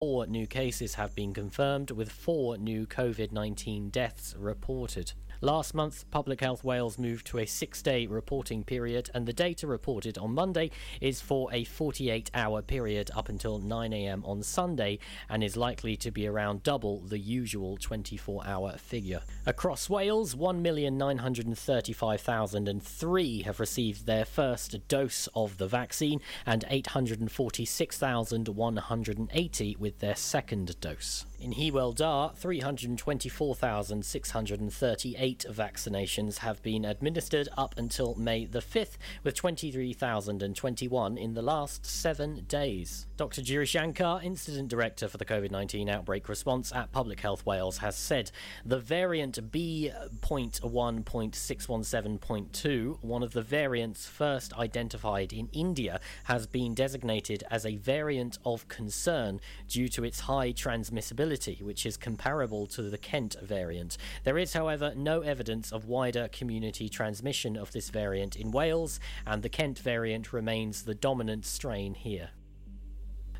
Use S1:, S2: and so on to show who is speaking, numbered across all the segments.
S1: Four new cases have been confirmed, with four new COVID 19 deaths reported. Last month, Public Health Wales moved to a six day reporting period, and the data reported on Monday is for a 48 hour period up until 9am on Sunday and is likely to be around double the usual 24 hour figure. Across Wales, 1,935,003 have received their first dose of the vaccine, and 846,180 with their second dose. In Hywel Dda, 324,638 vaccinations have been administered up until May the 5th, with 23,021 in the last seven days. Dr. Giri Shankar, Incident Director for the COVID 19 outbreak response at Public Health Wales, has said the variant B.1.617.2, one of the variants first identified in India, has been designated as a variant of concern due to its high transmissibility, which is comparable to the Kent variant. There is, however, no evidence of wider community transmission of this variant in Wales, and the Kent variant remains the dominant strain here.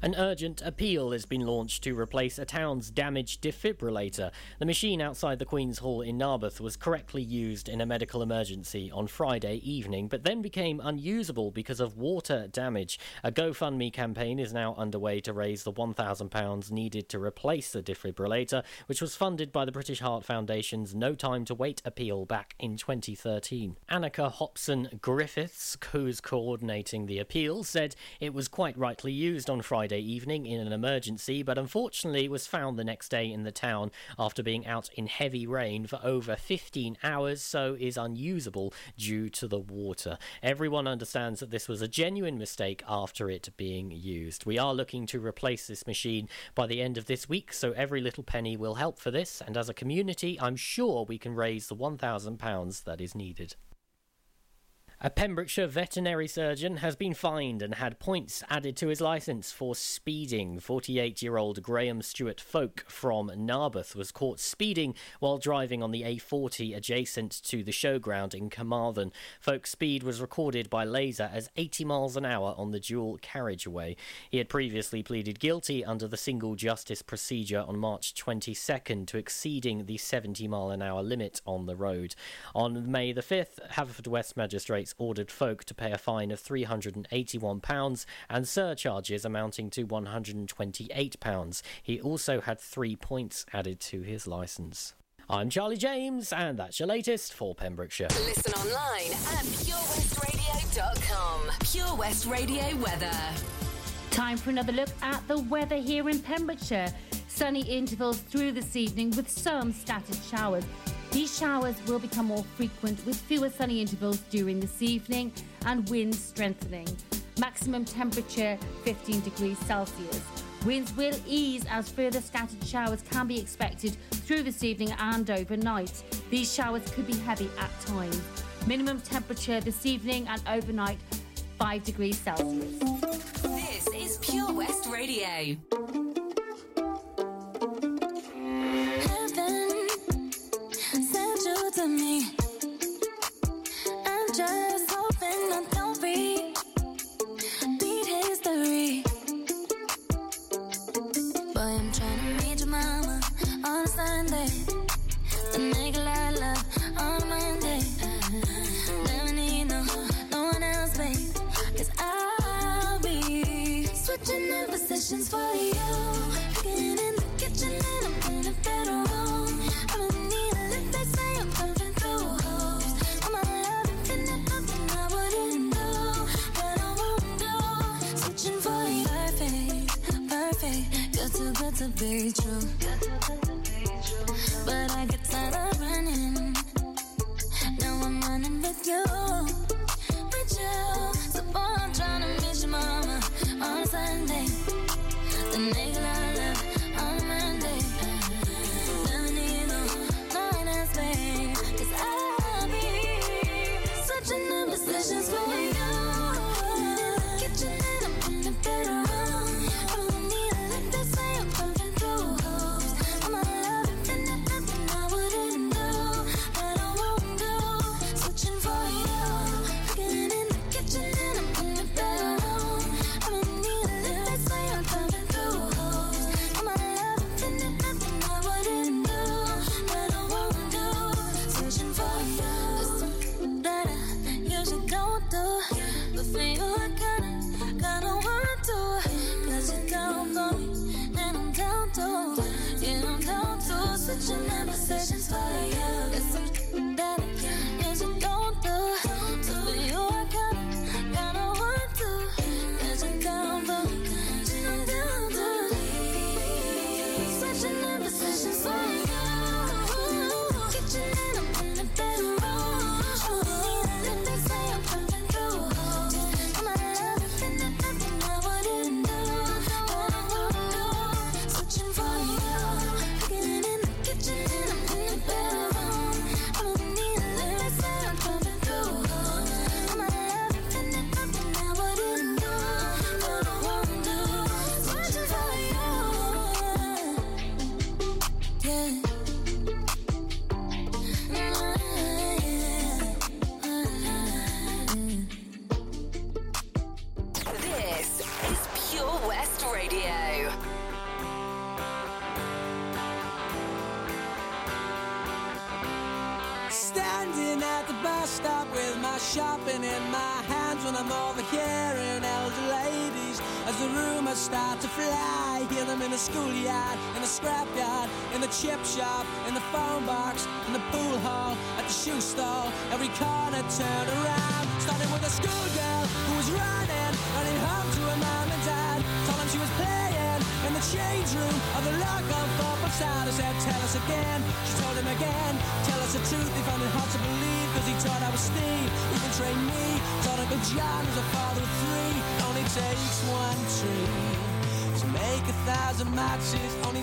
S1: An urgent appeal has been launched to replace a town's damaged defibrillator. The machine outside the Queen's Hall in Narberth was correctly used in a medical emergency on Friday evening, but then became unusable because of water damage. A GoFundMe campaign is now underway to raise the £1,000 needed to replace the defibrillator, which was funded by the British Heart Foundation's No Time to Wait appeal back in 2013. Annika Hobson Griffiths, who's coordinating the appeal, said it was quite rightly used on Friday Friday evening in an emergency, but unfortunately was found the next day in the town after being out in heavy rain for over 15 hours, so is unusable due to the water. Everyone understands that this was a genuine mistake after it being used. We are looking to replace this machine by the end of this week, so every little penny will help for this, and as a community, I'm sure we can raise the £1,000 that is needed. A Pembrokeshire veterinary surgeon has been fined and had points added to his licence for speeding. 48 year old Graham Stewart Folk from Narberth was caught speeding while driving on the A40 adjacent to the showground in Carmarthen. Folk's speed was recorded by Laser as 80 miles an hour on the dual carriageway. He had previously pleaded guilty under the single justice procedure on March 22nd to exceeding the 70 mile an hour limit on the road. On May the 5th, Haverfordwest Magistrates ordered Folk to pay a fine of £381 and surcharges amounting to £128. He also had three points added to his licence. I'm Charlie James, and that's your latest for Pembrokeshire.
S2: Listen online at purewestradio.com. Pure West Radio weather.
S3: Time for another look at the weather here in Pembrokeshire. Sunny intervals through this evening with some scattered showers. These showers will become more frequent with fewer sunny intervals during this evening and winds strengthening. Maximum temperature 15 degrees Celsius. Winds will ease as further scattered showers can be expected through this evening and overnight. These showers could be heavy at times. Minimum temperature this evening and overnight 5 degrees Celsius.
S2: This is Pure West Radio.
S4: To me. I'm just hoping I don't repeat history. Boy, I'm trying to meet your mama on a Sunday. The nigga I love on a Monday. Never need no, no one else, babe. Cause I'll be switching up positions for you. To be true. But I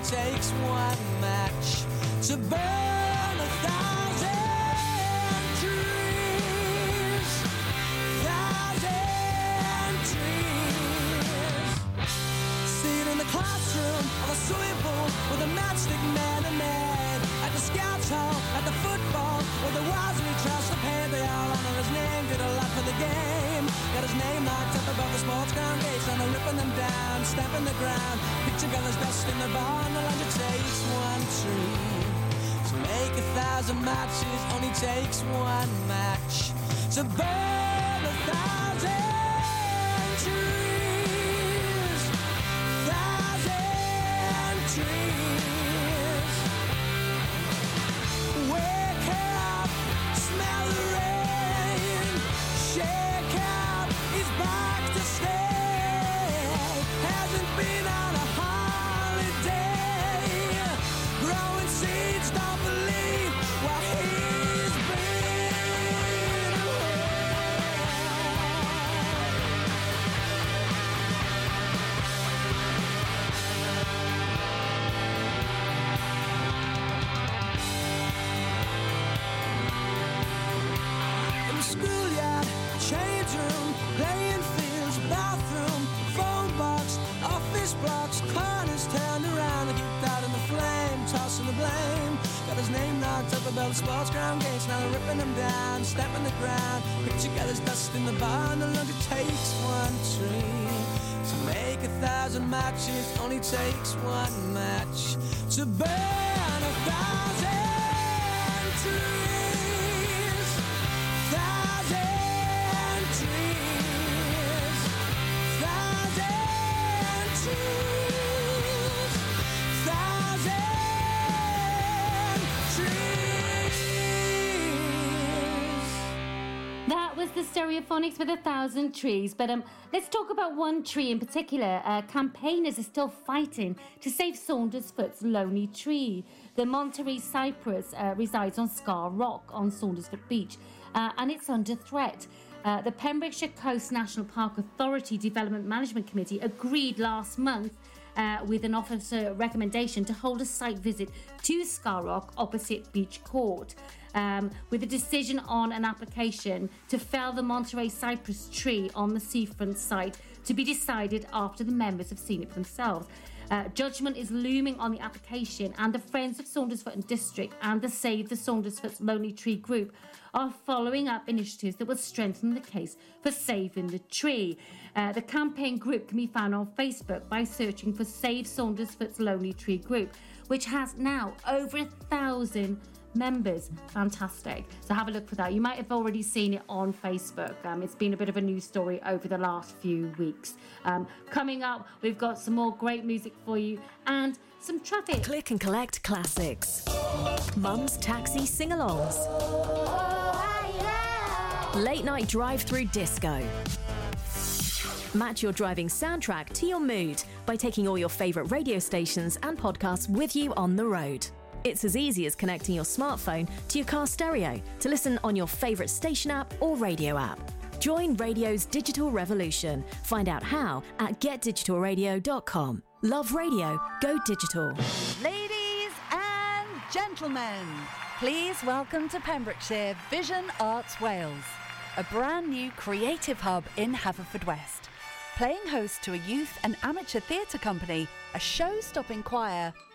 S5: takes one match to burn a thousand trees. Thousand trees. Sitting in the classroom of a swimming pool with a matchstick man and man. At the scouts hall, at the football, with the Wisely Trust of hand, they all honor his name, did a lot for the game. Got his name knocked up above the sports ground gates, and they're ripping them down, stamping the ground. Picture colors dust in the barn, thousand matches, only takes one match. To burn a thousand only takes one match. To burn a thousand trees. Thousand trees, thousand trees, thousand trees.
S3: That was the Stereophonics with a thousand trees. But um, about one tree in particular. Uh, campaigners are still fighting to save Saundersfoot's lonely tree. The Monterey cypress uh, resides on Scar Rock on Saundersfoot Beach, uh, and it's under threat. Uh, the Pembrokeshire Coast National Park Authority Development Management Committee agreed last month uh, with an officer recommendation to hold a site visit to Scar Rock opposite Beach Court. Um, with a decision on an application to fell the Monterey cypress tree on the seafront site to be decided after the members have seen it for themselves. Uh, judgment is looming on the application, and the Friends of Saundersfoot and District and the Save the Saundersfoot's Lonely Tree group are following up initiatives that will strengthen the case for saving the tree. Uh, the campaign group can be found on Facebook by searching for Save Saundersfoot's Lonely Tree group, which has now over a thousand members. Fantastic. So have a look for that. You might have already seen it on Facebook. Um, it's been a bit of a news story over the last few weeks. Um, coming up, we've got some more great music for you and some traffic.
S6: Click and collect classics. Mum's taxi sing alongs. Late night drive through disco. Match your driving soundtrack to your mood by taking all your favourite radio stations and podcasts with you on the road. It's as easy as connecting your smartphone to your car stereo to listen on your favourite station app or radio app. Join radio's digital revolution. Find out how at getdigitalradio.com. Love radio, go digital.
S7: Ladies and gentlemen, please welcome to Pembrokeshire Vision Arts Wales, a brand new creative hub in Haverfordwest. Playing host to a youth and amateur theatre company, a show stopping choir,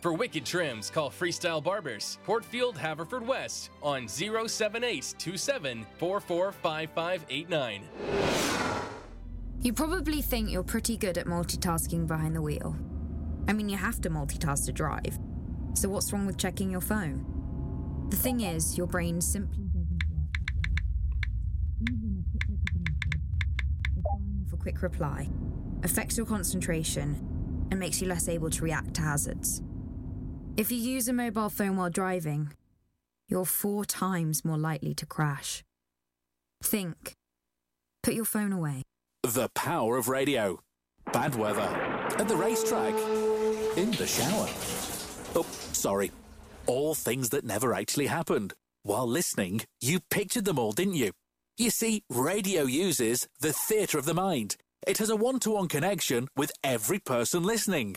S8: For wicked trims, call Freestyle Barbers, Portfield, Haverfordwest, on 07827 445589.
S9: You probably think you're pretty good at multitasking behind the wheel. I mean, you have to multitask to drive. So, what's wrong with checking your phone? The thing is, your brain simply doesn't work. Even a quick look at a message, or firing off a quick reply, affects your concentration and makes you less able to react to hazards. If you use a mobile phone while driving, you're four times more likely to crash. Think. Put your phone away.
S10: The power of radio. Bad weather. At the racetrack. In the shower. Oh, sorry. All things that never actually happened. While listening, you pictured them all, didn't you? You see, radio uses the theatre of the mind. It has a one to one connection with every person listening.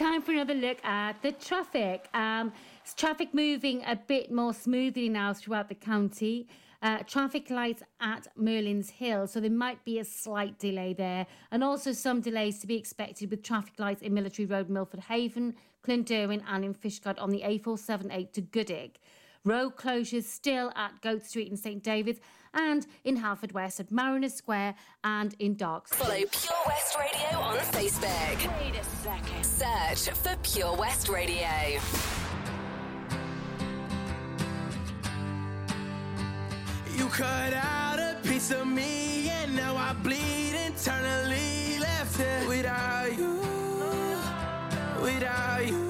S3: Time for another look at the traffic. Um, traffic moving a bit more smoothly now throughout the county. Uh, traffic lights at Merlin's Hill, so there might be a slight delay there, and also some delays to be expected with traffic lights in Military Road, Milford Haven, Clynderwin, and in Fishguard on the A478 to Goodwick. Road closures still at Goat Street in St David's and in Haverfordwest at Mariner Square and in Darks.
S2: Follow Pure West Radio on Facebook.
S4: Wait a second.
S2: Search for Pure West Radio.
S5: You cut out a piece of me, and now I bleed internally. Left here without you, without you.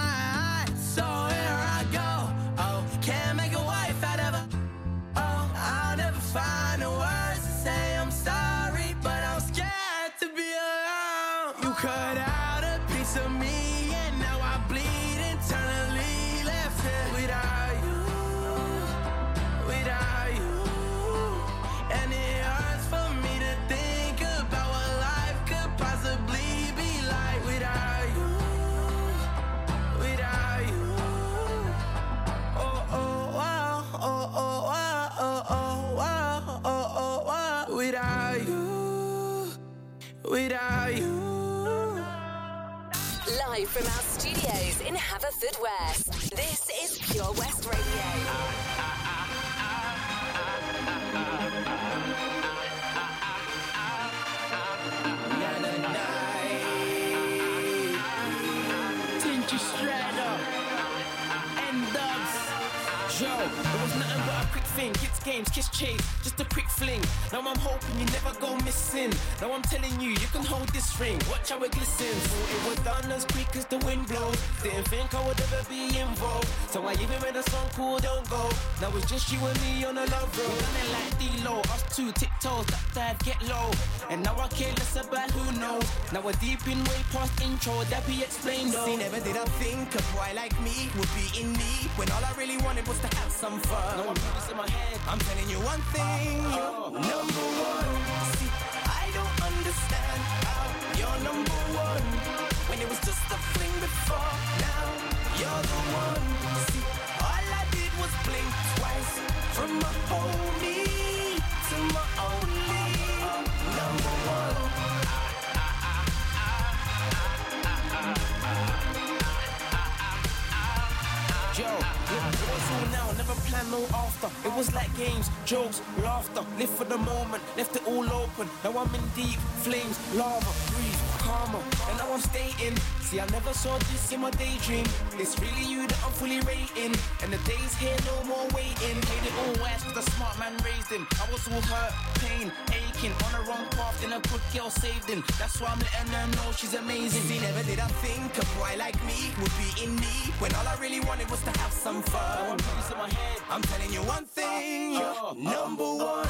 S2: From our studios in Haverfordwest. This is Pure West Radio.
S5: Tinchy Stryder and Dubs. Yo, it was nothing but a quick thing. Kids games, kiss chase, just a quick fling. Now I'm hoping you never go missing. Now I'm telling you, you can hold this ring. Watch how it glistens. Thought it was done as quick as the wind blows. Didn't think I would ever be involved. So I even made a song called Don't Go. Now it's just you and me on a love road. It like D-Lo, us two tiptoes, that dad get low. And now I care less about who knows. Now we're deep in way past intro, that be explained though.
S11: See, never did I think a boy like me would be in need when all I really wanted was to have some fun.
S5: No, I'm in my head.
S11: I'm telling you one thing, you're number one. Don't understand how you're number one when it was just a fling before. Now you're the one. See, all I did was blink twice from my homie to my
S5: now, never plan no after. It was like games, jokes, laughter. Live for the moment, left it all open. Now I'm in deep flames, lava, breathe, karma. And now I'm staying. See, I never saw this in my daydream. It's really you that I'm fully rating. And the days here, no more waiting. Played it all west, cause the smart man raised him. I was all hurt, pain, aching. On the wrong path, then a good girl saved him. That's why I'm letting her know she's amazing.
S11: See, never did I think a boy like me would be in need when all I really wanted was to have some fun. I'm telling you one thing, you're number one.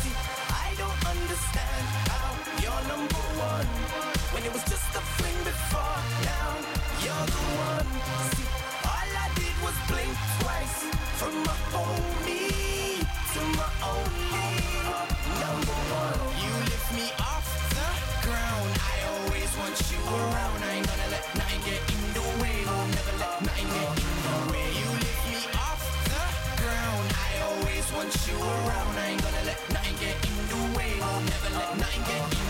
S11: See, I don't understand how you're number one when it was just a fling before. Now you're the one. See, all I did was blink twice from my homie to my only number one. You lift me off the ground. I always want you around. I ain't gonna let nothing get in the way. I'll never let nothing get in the way. You lift me off the ground. I always want you around. I ain't gonna let nothing get in the way. I'll never let nothing get in the way.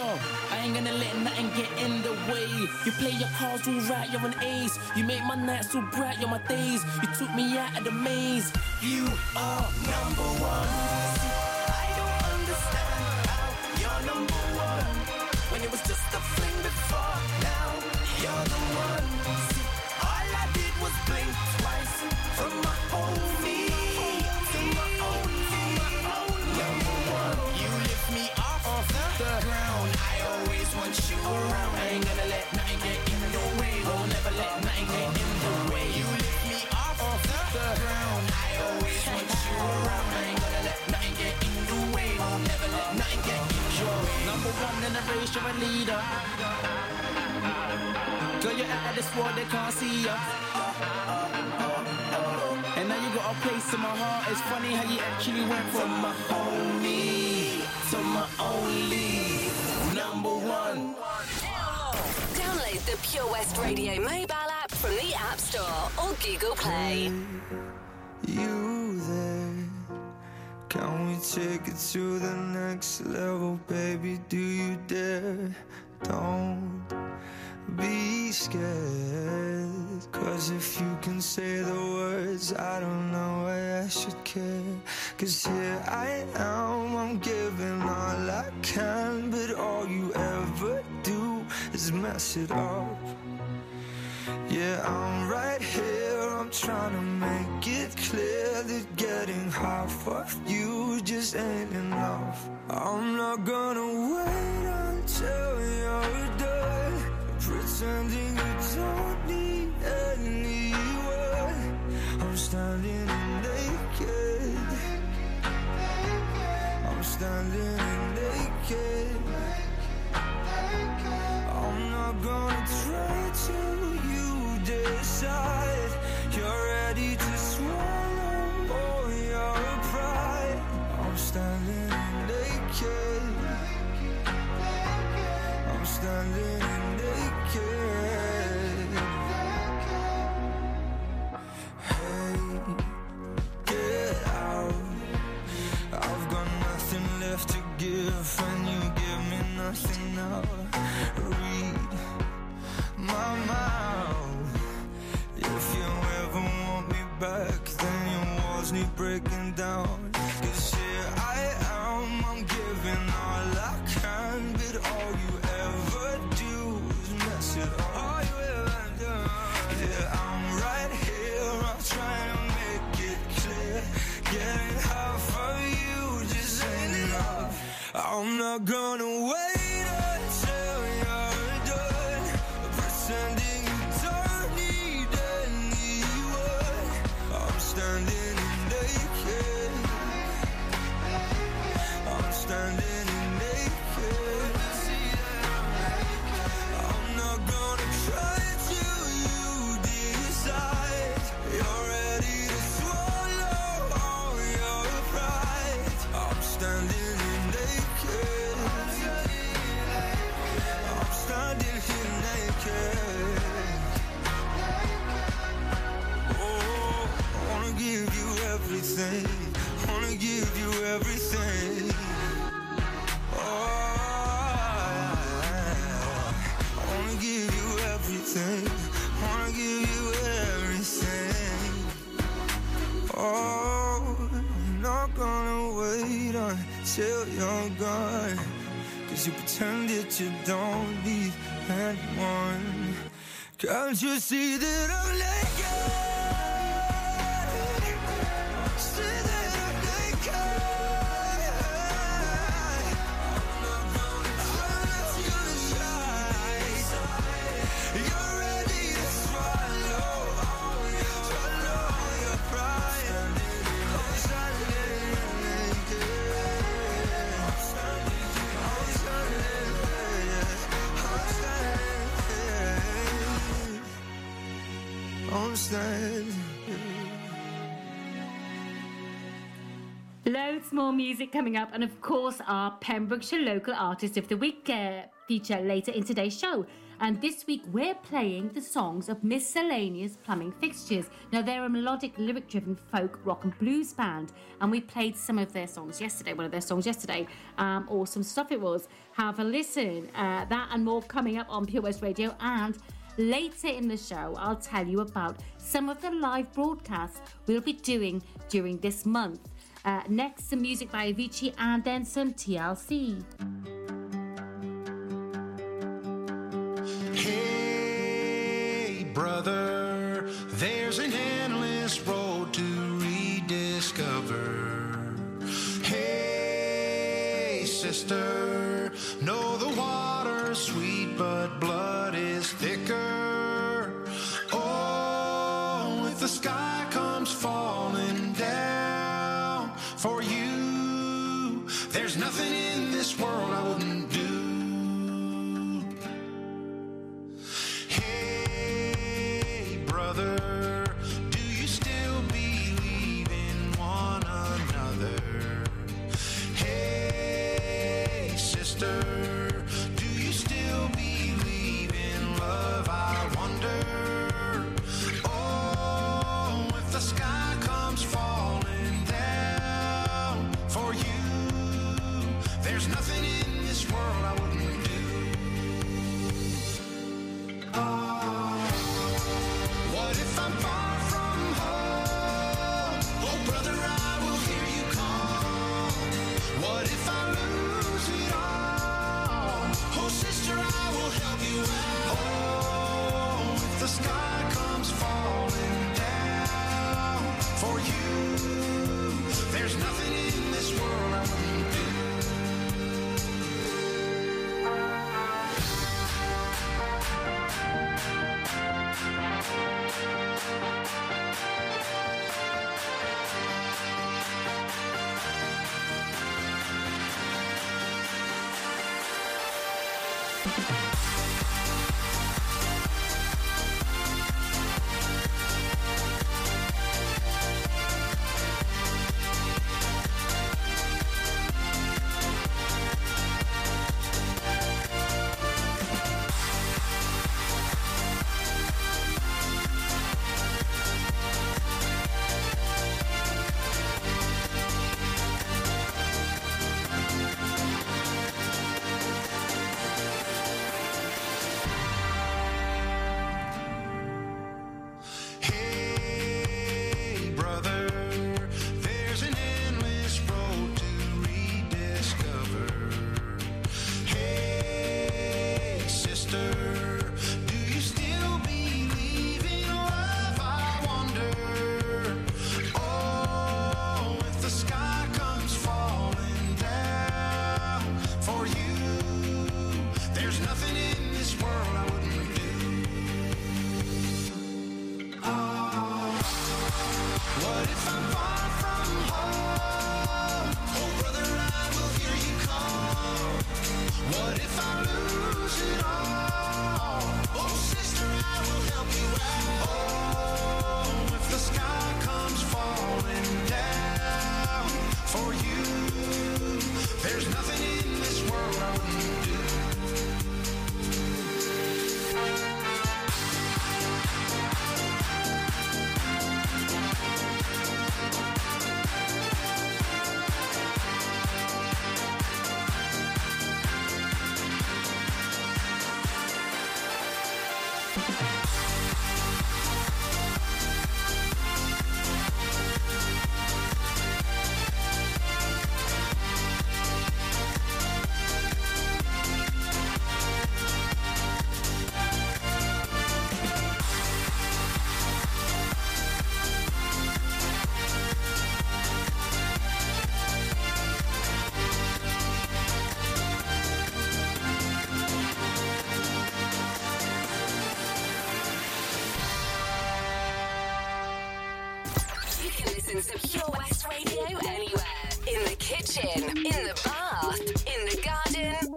S5: I ain't gonna let nothing get in the way. You play your cards all right, you're an ace. You make my nights so bright, you're my days. You took me out of the maze.
S11: You are number one. Number one in the
S5: race, you're a leader. Girl, you're out of this world, they can't see ya. And now you got a place in my heart. It's funny how you actually went from my homie to my only number one.
S2: Download the Pure West Radio mobile app from the App Store or Google Play.
S12: You there? Can we take it to the next level, baby? Do you dare? Don't be scared. Cause if you can say the words, I don't know why I should care. Cause here I am, I'm giving all I can, but all you ever do is mess it up. Yeah, I'm right here I'm trying to make it clear that getting half of you just ain't enough. I'm not gonna wait until you're done pretending you don't need anyone. I'm standing pretend that you don't need anyone. Can't you see that I'm naked? See standing,
S3: Loads more music coming up, and of course, our Pembrokeshire Local Artist of the Week uh, feature later in today's show. And this week, we're playing the songs of Miscellaneous Plumbing Fixtures. Now, they're a melodic, lyric driven folk rock and blues band, and we played some of their songs yesterday, one of their songs yesterday. Um, awesome stuff it was. Have a listen. Uh, that and more coming up on Pure West Radio. And later in the show, I'll tell you about some of the live broadcasts we'll be doing during this month. Uh, next, some music by Avicii and then some TLC.
S13: Hey, brother, there's an endless road to rediscover. Hey, sister, know the water's sweet, but blood is the sky comes falling down for you, there's nothing in this world I wouldn't You
S2: can listen to Pure West Radio anywhere. In the kitchen, in the bath, in the garden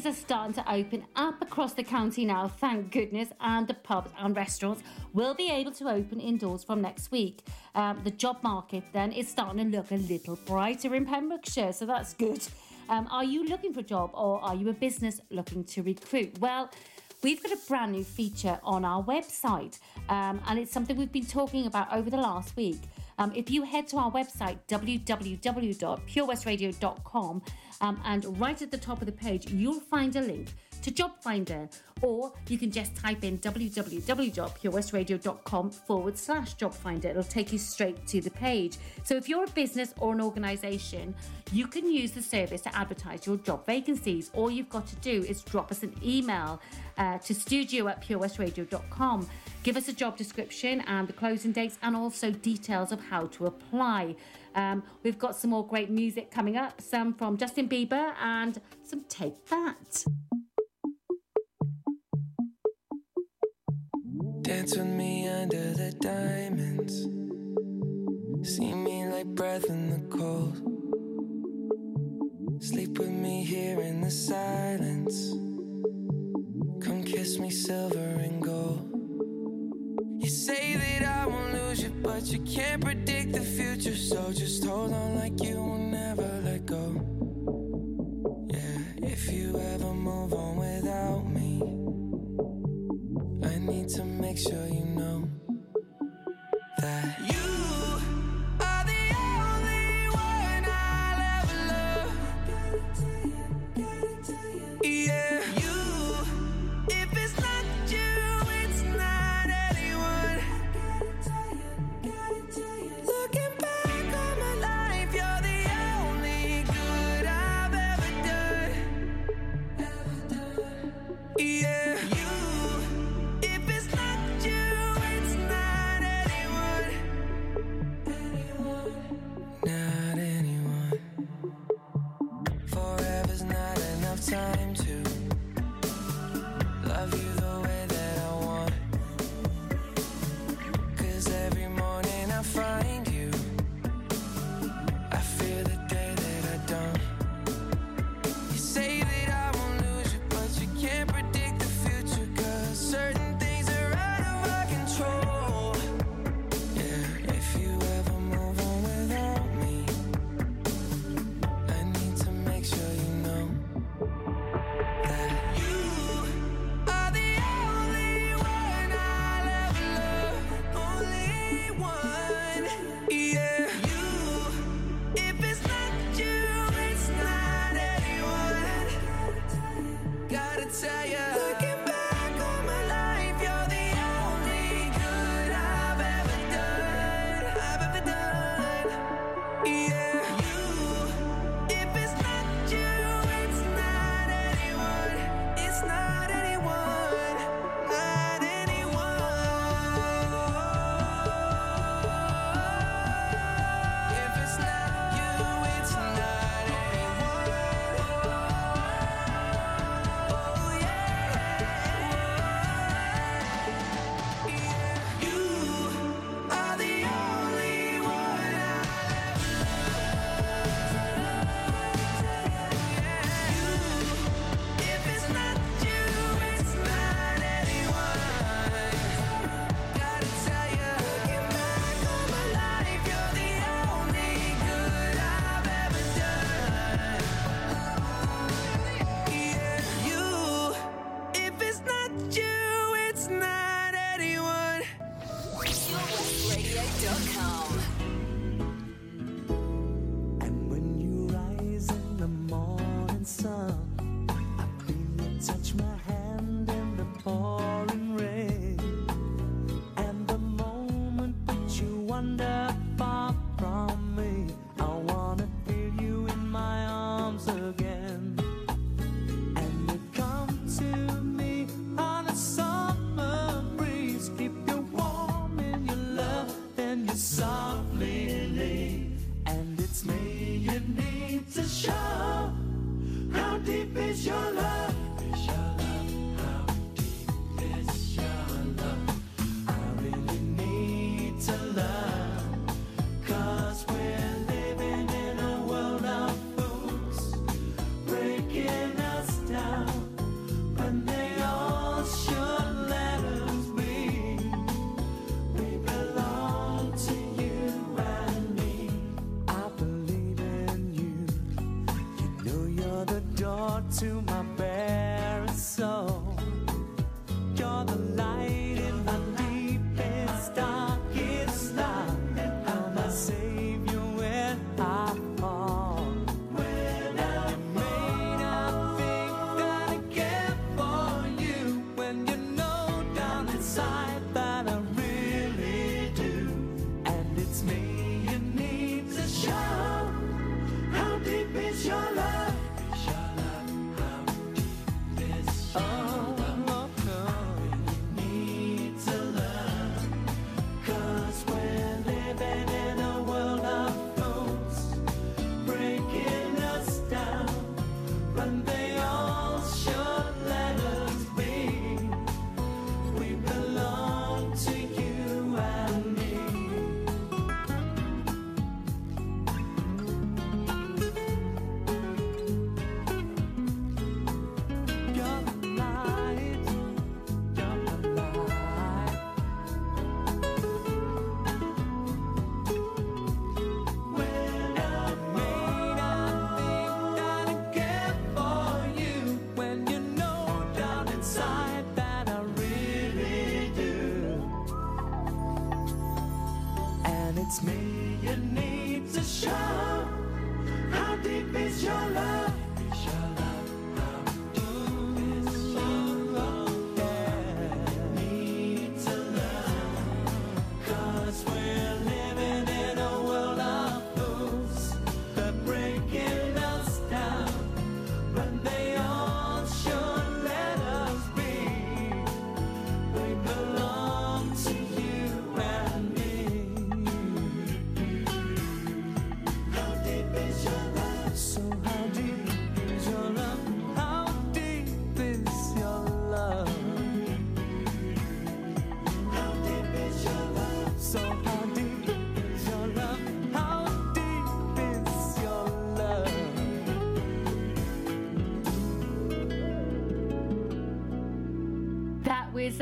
S3: things are starting to open up across the county now, thank goodness, and the pubs and restaurants will be able to open indoors from next week. Um, the job market then is starting to look a little brighter in Pembrokeshire, so that's good. Um, are you looking for a job or are you a business looking to recruit? Well, We've got a brand new feature on our website, um, and it's something we've been talking about over the last week. Um, if you head to our website, www.purewestradio.com, um, and right at the top of the page, you'll find a link to Job Finder, or you can just type in www.purewestradio.com forward slash job finder. It'll take you straight to the page. So if you're a business or an organisation, you can use the service to advertise your job vacancies. All you've got to do is drop us an email uh, to studio at purewestradio.com. Give us a job description and the closing dates, and also details of how to apply. Um, we've got some more great music coming up, some from Justin Bieber and some Take That.
S12: Dance with me under the diamonds. See me like breath in the cold. Sleep with me here in the silence. Come kiss me silver and gold. You say that I won't lose you, but you can't predict the future. So just hold on like you will never let go. Yeah, if you ever move on without me,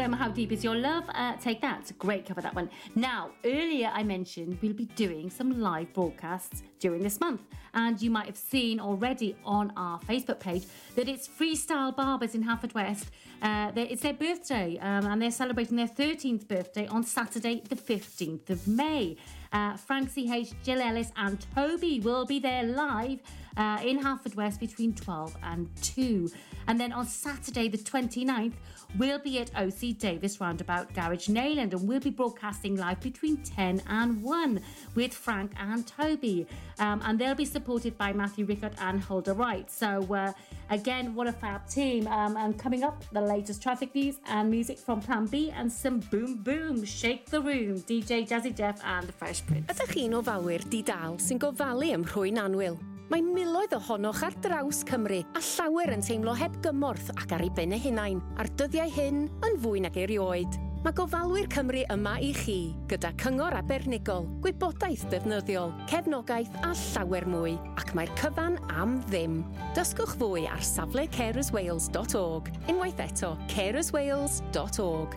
S3: um, How Deep Is Your Love? Uh, take that. Great cover, that one. Now, earlier I mentioned we'll be doing some live broadcasts during this month. And you might have seen already on our Facebook page that it's Freestyle Barbers in Haverfordwest. Uh, it's their birthday um, and they're celebrating their 13th birthday on Saturday, the 15th of May. Uh, Frank CH, Jill Ellis, and Toby will be there live uh, in West between 12 and 2. And then on Saturday, the 29th, we'll be at OC Davies Roundabout Garage Neyland and we'll be broadcasting live between 10 and 1 with Frank and Toby. Um, and they'll be supported by Matthew Rickard and Hulda Wright. So, uh, again, what a fab team. Um, and coming up, the latest traffic news and music from Plan B and some boom boom, shake the room, DJ Jazzy Jeff and the Fresh Prince.
S14: Ydych chi'n ofalwyr di-dal sy'n gofalu? Mae miloedd ohonoch ar draws Cymru a llawer yn teimlo heb gymorth ac ar ei ben eu hunain a'r dyddiau hyn yn fwy nag erioed. Mae gofalwyr Cymru yma i chi gyda cyngor abernigol, gwybodaeth defnyddiol, cefnogaeth a llawer mwy ac mae'r cyfan am ddim. Dysgwch fwy ar safle carerswales.org. Unwaith eto, carerswales.org.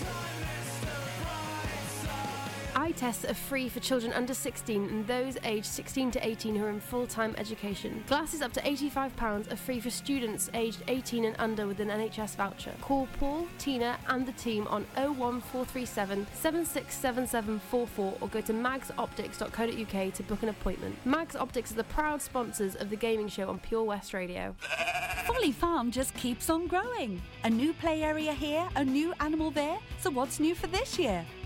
S15: Tests are free for children under 16 and those aged 16 to 18 who are in full time education. Glasses up to £85 are free for students aged 18 and under with an NHS voucher. Call Paul, Tina, and the team on 01437 767744 or go to magsoptics.co.uk to book an appointment. Mags Optics are the proud sponsors of the gaming show on Pure West Radio.
S7: Folly Farm just keeps on growing. A new play area here, a new animal there. So what's new for this year?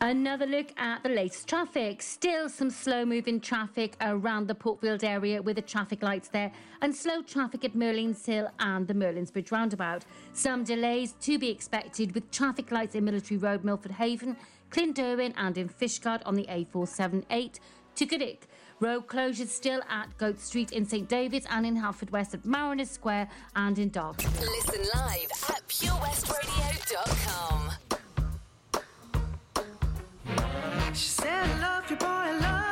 S3: Another look at the latest traffic. Still some slow moving traffic around the Portfield area with the traffic lights there, and slow traffic at Merlin's Hill and the Merlin's Bridge roundabout. Some delays to be expected with traffic lights in Military Road, Milford Haven, Clynderwen and in Fishguard on the A478 to Goodwick. Road closures still at Goat Street in St David's and in Haverfordwest at Mariners Square and in Derby.
S2: Listen live at purewestradio.com.
S16: She said, I love you, boy, I love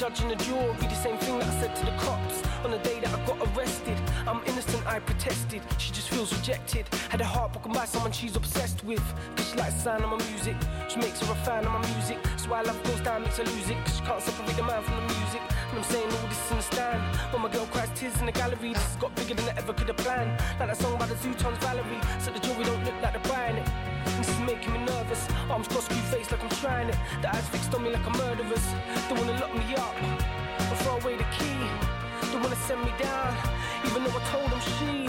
S16: And the
S17: jury the same thing that I said to the cops on the day that I got arrested. I'm innocent, I protested. She just feels rejected. Had her heart broken by someone she's obsessed with. Cause she likes the sound of my music. She makes her a fan of my music. So why love goes down, makes her lose it. Cause she can't separate the man from the music. And I'm saying all this in the stand. When my girl cries tears in the gallery, this has got bigger than I ever could have planned. Like that song by the Zutons Valerie. So the jury don't look like The eyes fixed on me like I'm murderers. They wanna lock me up or throw away the key. They wanna send me down, even though I told them. She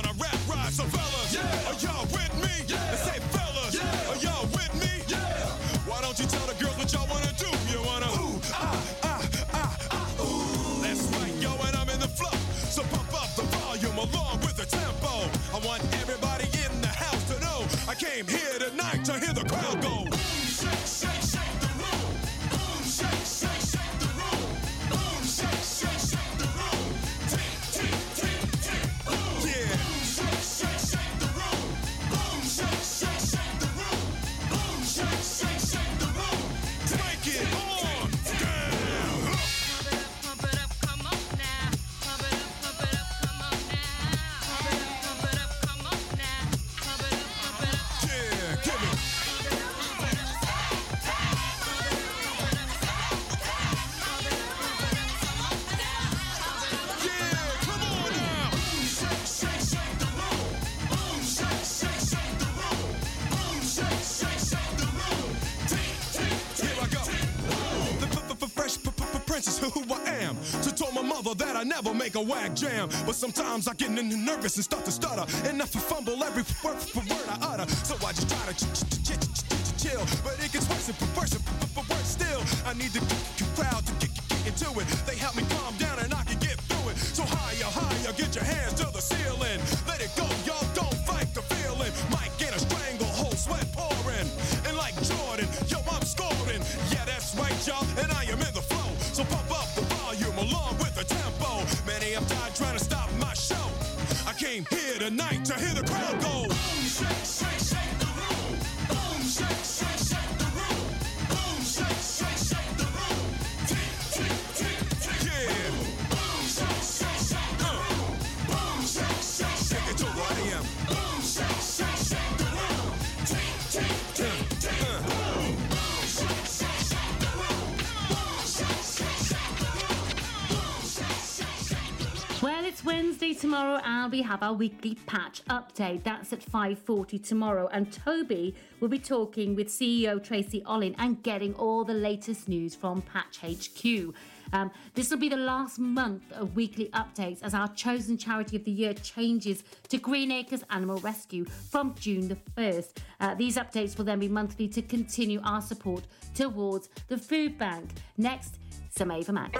S17: Make a whack jam. But sometimes I get nervous and start to stutter. I f- fumble every word, f- word I utter. So I just try to ch- ch- ch- ch- ch- ch- chill. But it gets worse and worse and worse still. I need the crowd to get into it. They help me
S3: way of tomorrow, and we have our weekly patch update. That's at 5:40 tomorrow, and Toby will be talking with CEO Tracy Ollin and getting all the latest news from Patch HQ. Um, this will be the last month of weekly updates as our chosen charity of the year changes to Green Acres Animal Rescue from June the 1st. Uh, these updates will then be monthly to continue our support towards the food bank. Next, some Ava Max.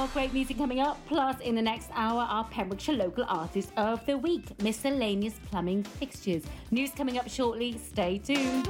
S4: more
S3: great music coming up. Plus, in the next hour, our Pembrokeshire Local Artist of the Week, miscellaneous plumbing fixtures. News coming up shortly. Stay tuned.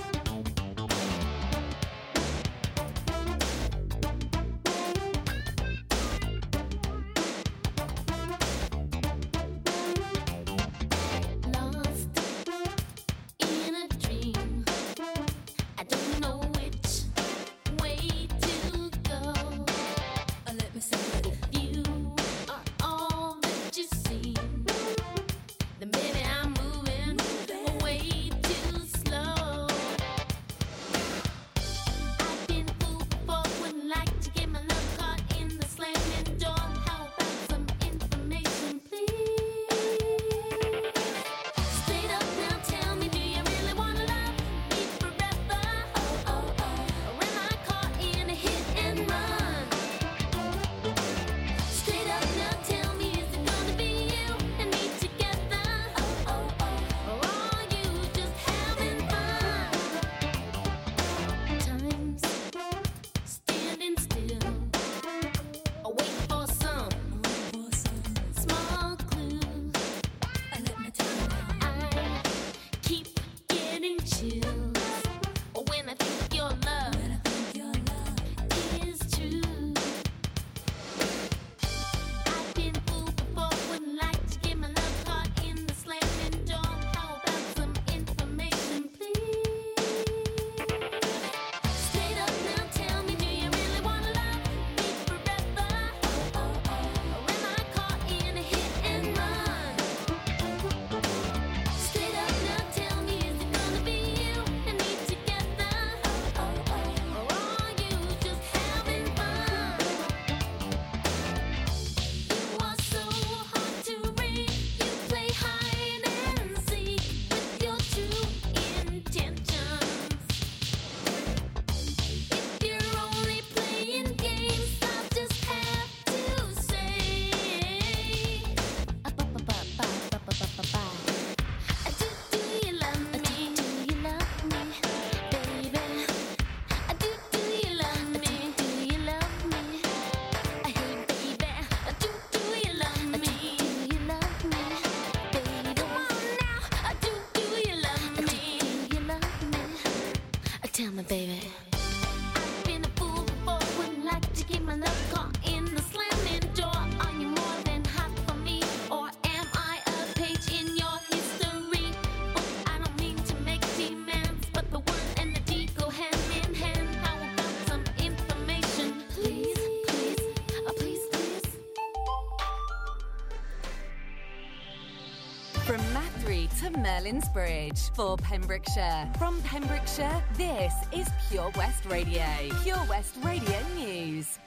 S18: To Merlin's Bridge for Pembrokeshire. From Pembrokeshire, this is Pure West Radio. Pure West Radio News.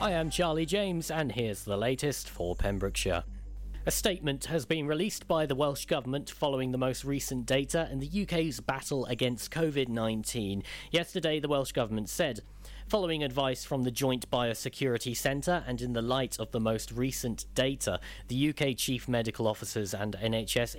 S1: I am Charlie James, and here's the latest for Pembrokeshire. A statement has been released by the Welsh Government following the most recent data in the UK's battle against COVID 19. Yesterday, the Welsh Government said, Following advice from the Joint Biosecurity Centre and in the light of the most recent data, the UK Chief Medical Officers and NHS